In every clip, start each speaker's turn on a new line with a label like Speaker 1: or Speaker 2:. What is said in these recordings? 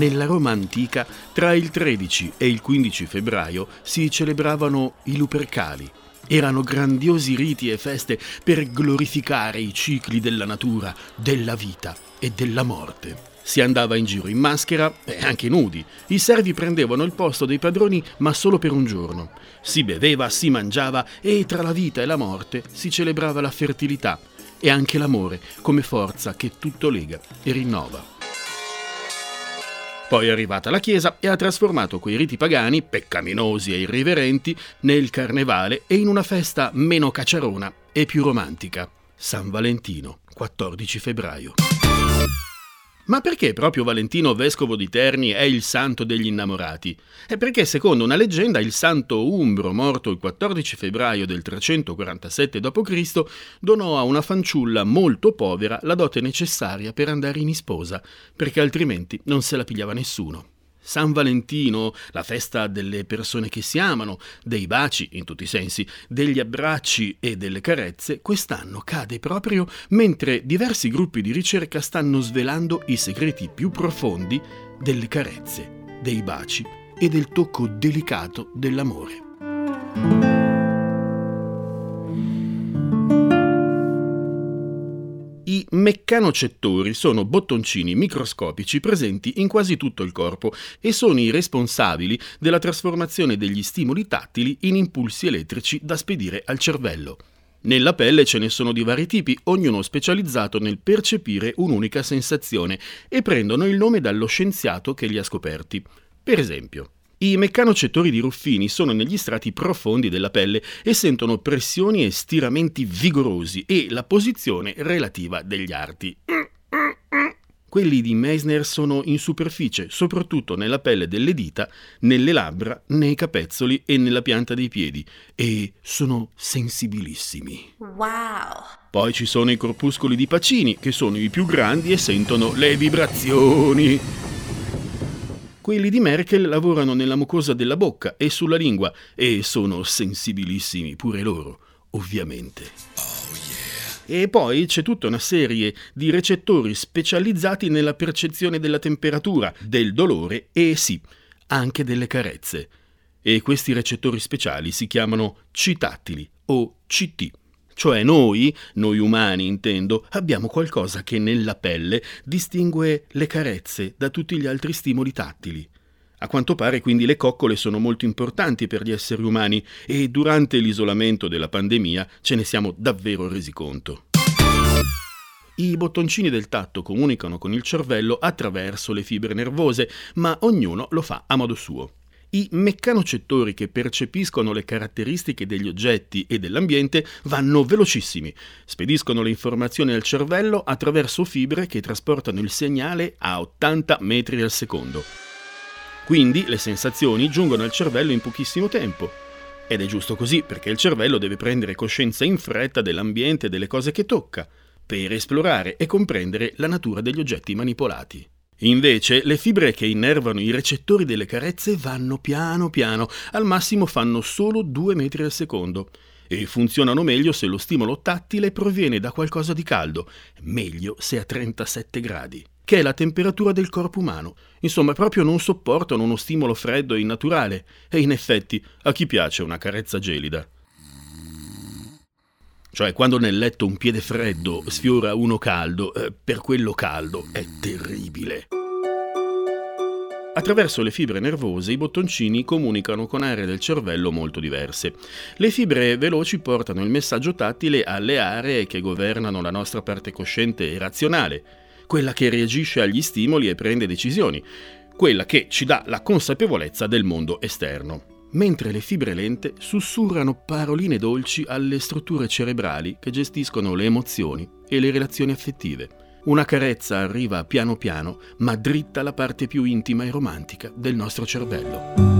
Speaker 1: Nella Roma antica, tra il 13 e il 15 febbraio si celebravano i Lupercali. Erano grandiosi riti e feste per glorificare i cicli della natura, della vita e della morte. Si andava in giro in maschera e anche nudi. I servi prendevano il posto dei padroni, ma solo per un giorno. Si beveva, si mangiava e tra la vita e la morte si celebrava la fertilità e anche l'amore come forza che tutto lega e rinnova. Poi è arrivata la Chiesa e ha trasformato quei riti pagani, peccaminosi e irriverenti, nel carnevale e in una festa meno cacciarona e più romantica. San Valentino, 14 febbraio. Ma perché proprio Valentino, vescovo di Terni, è il santo degli innamorati? È perché, secondo una leggenda, il santo Umbro, morto il 14 febbraio del 347 d.C., donò a una fanciulla molto povera la dote necessaria per andare in sposa, perché altrimenti non se la pigliava nessuno. San Valentino, la festa delle persone che si amano, dei baci in tutti i sensi, degli abbracci e delle carezze, quest'anno cade proprio mentre diversi gruppi di ricerca stanno svelando i segreti più profondi delle carezze, dei baci e del tocco delicato dell'amore. Meccanocettori sono bottoncini microscopici presenti in quasi tutto il corpo e sono i responsabili della trasformazione degli stimoli tattili in impulsi elettrici da spedire al cervello. Nella pelle ce ne sono di vari tipi, ognuno specializzato nel percepire un'unica sensazione e prendono il nome dallo scienziato che li ha scoperti. Per esempio, i meccanocettori di Ruffini sono negli strati profondi della pelle e sentono pressioni e stiramenti vigorosi e la posizione relativa degli arti. Quelli di Meissner sono in superficie, soprattutto nella pelle delle dita, nelle labbra, nei capezzoli e nella pianta dei piedi, e sono sensibilissimi.
Speaker 2: Wow!
Speaker 1: Poi ci sono i corpuscoli di Pacini, che sono i più grandi e sentono le vibrazioni. Quelli di Merkel lavorano nella mucosa della bocca e sulla lingua e sono sensibilissimi pure loro, ovviamente. E poi c'è tutta una serie di recettori specializzati nella percezione della temperatura, del dolore e sì, anche delle carezze. E questi recettori speciali si chiamano C-tattili o CT. Cioè noi, noi umani intendo, abbiamo qualcosa che nella pelle distingue le carezze da tutti gli altri stimoli tattili. A quanto pare quindi le coccole sono molto importanti per gli esseri umani e durante l'isolamento della pandemia ce ne siamo davvero resi conto. I bottoncini del tatto comunicano con il cervello attraverso le fibre nervose, ma ognuno lo fa a modo suo. I meccanocettori che percepiscono le caratteristiche degli oggetti e dell'ambiente vanno velocissimi, spediscono le informazioni al cervello attraverso fibre che trasportano il segnale a 80 metri al secondo. Quindi le sensazioni giungono al cervello in pochissimo tempo. Ed è giusto così, perché il cervello deve prendere coscienza in fretta dell'ambiente e delle cose che tocca, per esplorare e comprendere la natura degli oggetti manipolati. Invece, le fibre che innervano i recettori delle carezze vanno piano piano, al massimo fanno solo 2 metri al secondo, e funzionano meglio se lo stimolo tattile proviene da qualcosa di caldo, meglio se a 37 gradi, che è la temperatura del corpo umano. Insomma, proprio non sopportano uno stimolo freddo e innaturale, e in effetti a chi piace una carezza gelida? Cioè, quando nel letto un piede freddo sfiora uno caldo, eh, per quello caldo è terribile. Attraverso le fibre nervose i bottoncini comunicano con aree del cervello molto diverse. Le fibre veloci portano il messaggio tattile alle aree che governano la nostra parte cosciente e razionale, quella che reagisce agli stimoli e prende decisioni, quella che ci dà la consapevolezza del mondo esterno. Mentre le fibre lente sussurrano paroline dolci alle strutture cerebrali che gestiscono le emozioni e le relazioni affettive. Una carezza arriva piano piano, ma dritta alla parte più intima e romantica del nostro cervello.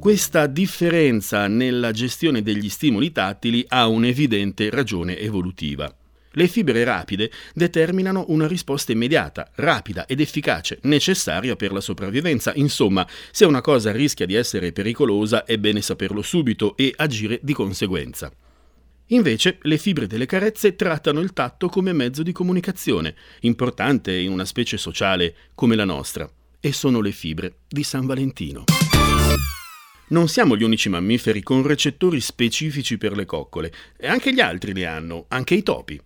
Speaker 1: Questa differenza nella gestione degli stimoli tattili ha un'evidente ragione evolutiva. Le fibre rapide determinano una risposta immediata, rapida ed efficace, necessaria per la sopravvivenza. Insomma, se una cosa rischia di essere pericolosa è bene saperlo subito e agire di conseguenza. Invece le fibre delle carezze trattano il tatto come mezzo di comunicazione, importante in una specie sociale come la nostra, e sono le fibre di San Valentino. Non siamo gli unici mammiferi con recettori specifici per le coccole, e anche gli altri li hanno, anche i topi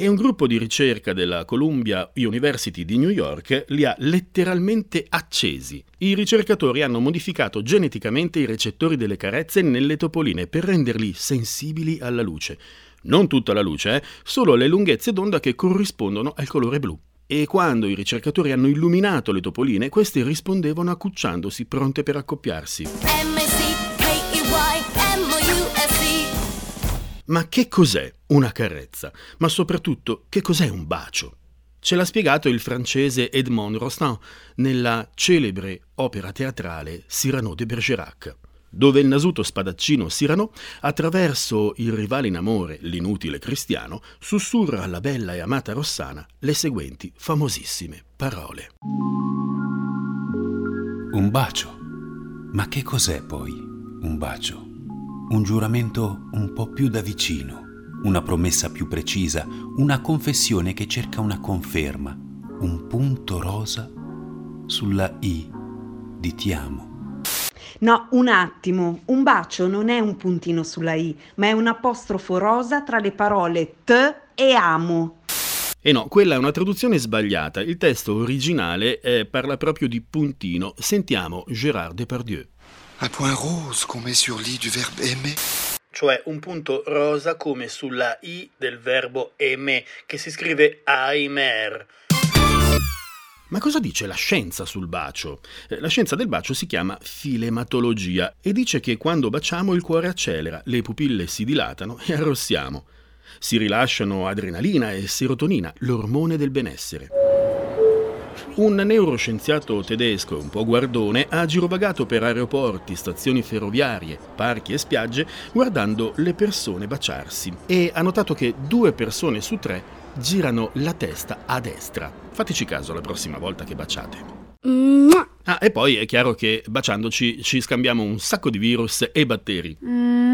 Speaker 1: e un gruppo di ricerca della Columbia University di New York li ha letteralmente accesi. I ricercatori hanno modificato geneticamente i recettori delle carezze nelle topoline per renderli sensibili alla luce. Non tutta la luce, eh? solo le lunghezze d'onda che corrispondono al colore blu. E quando i ricercatori hanno illuminato le topoline, queste rispondevano accucciandosi, pronte per accoppiarsi. Ma che cos'è una carezza? Ma soprattutto, che cos'è un bacio? Ce l'ha spiegato il francese Edmond Rostand nella celebre opera teatrale Cyrano de Bergerac, dove il nasuto spadaccino Cyrano, attraverso il rivale in amore, l'inutile cristiano, sussurra alla bella e amata Rossana le seguenti famosissime parole.
Speaker 3: Un bacio. Ma che cos'è poi un bacio? Un giuramento un po' più da vicino, una promessa più precisa, una confessione che cerca una conferma, un punto rosa sulla I di ti amo.
Speaker 4: No, un attimo, un bacio non è un puntino sulla I, ma è un apostrofo rosa tra le parole t e amo.
Speaker 1: E no, quella è una traduzione sbagliata. Il testo originale eh, parla proprio di puntino. Sentiamo Gérard Depardieu.
Speaker 5: Un point rose qu'on met sur l'i du verbe aimer.
Speaker 1: Cioè un punto rosa come sulla i del verbo aimer, che si scrive aimer. Ma cosa dice la scienza sul bacio? Eh, la scienza del bacio si chiama filematologia e dice che quando baciamo il cuore accelera, le pupille si dilatano e arrossiamo. Si rilasciano adrenalina e serotonina, l'ormone del benessere. Un neuroscienziato tedesco un po' guardone ha girovagato per aeroporti, stazioni ferroviarie, parchi e spiagge guardando le persone baciarsi e ha notato che due persone su tre girano la testa a destra. Fateci caso la prossima volta che baciate. Ah, e poi è chiaro che baciandoci ci scambiamo un sacco di virus e batteri.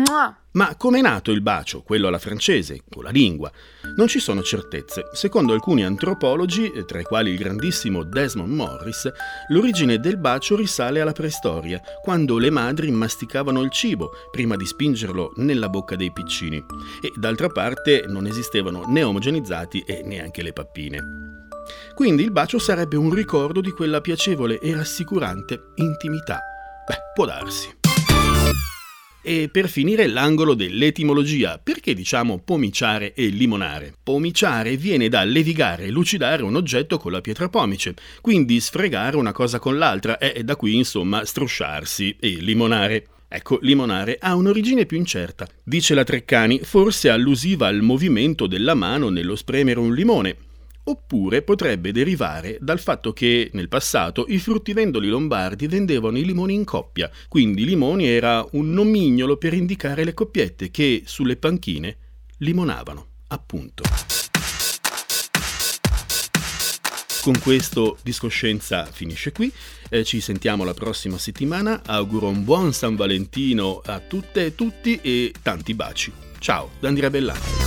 Speaker 1: Ma com'è nato il bacio, quello alla francese, con la lingua? Non ci sono certezze. Secondo alcuni antropologi, tra i quali il grandissimo Desmond Morris, l'origine del bacio risale alla preistoria, quando le madri masticavano il cibo prima di spingerlo nella bocca dei piccini. E d'altra parte non esistevano né omogenizzati e neanche le pappine. Quindi il bacio sarebbe un ricordo di quella piacevole e rassicurante intimità. Beh, può darsi. E per finire l'angolo dell'etimologia, perché diciamo pomiciare e limonare? Pomiciare viene da levigare lucidare un oggetto con la pietra pomice, quindi sfregare una cosa con l'altra e da qui insomma strusciarsi e limonare. Ecco, limonare ha un'origine più incerta. Dice la Treccani, forse allusiva al movimento della mano nello spremere un limone, oppure potrebbe derivare dal fatto che nel passato i fruttivendoli lombardi vendevano i limoni in coppia, quindi limoni era un nomignolo per indicare le coppiette che sulle panchine limonavano, appunto. Con questo Discoscienza finisce qui, eh, ci sentiamo la prossima settimana, auguro un buon San Valentino a tutte e tutti e tanti baci. Ciao, da Andrea Bellante.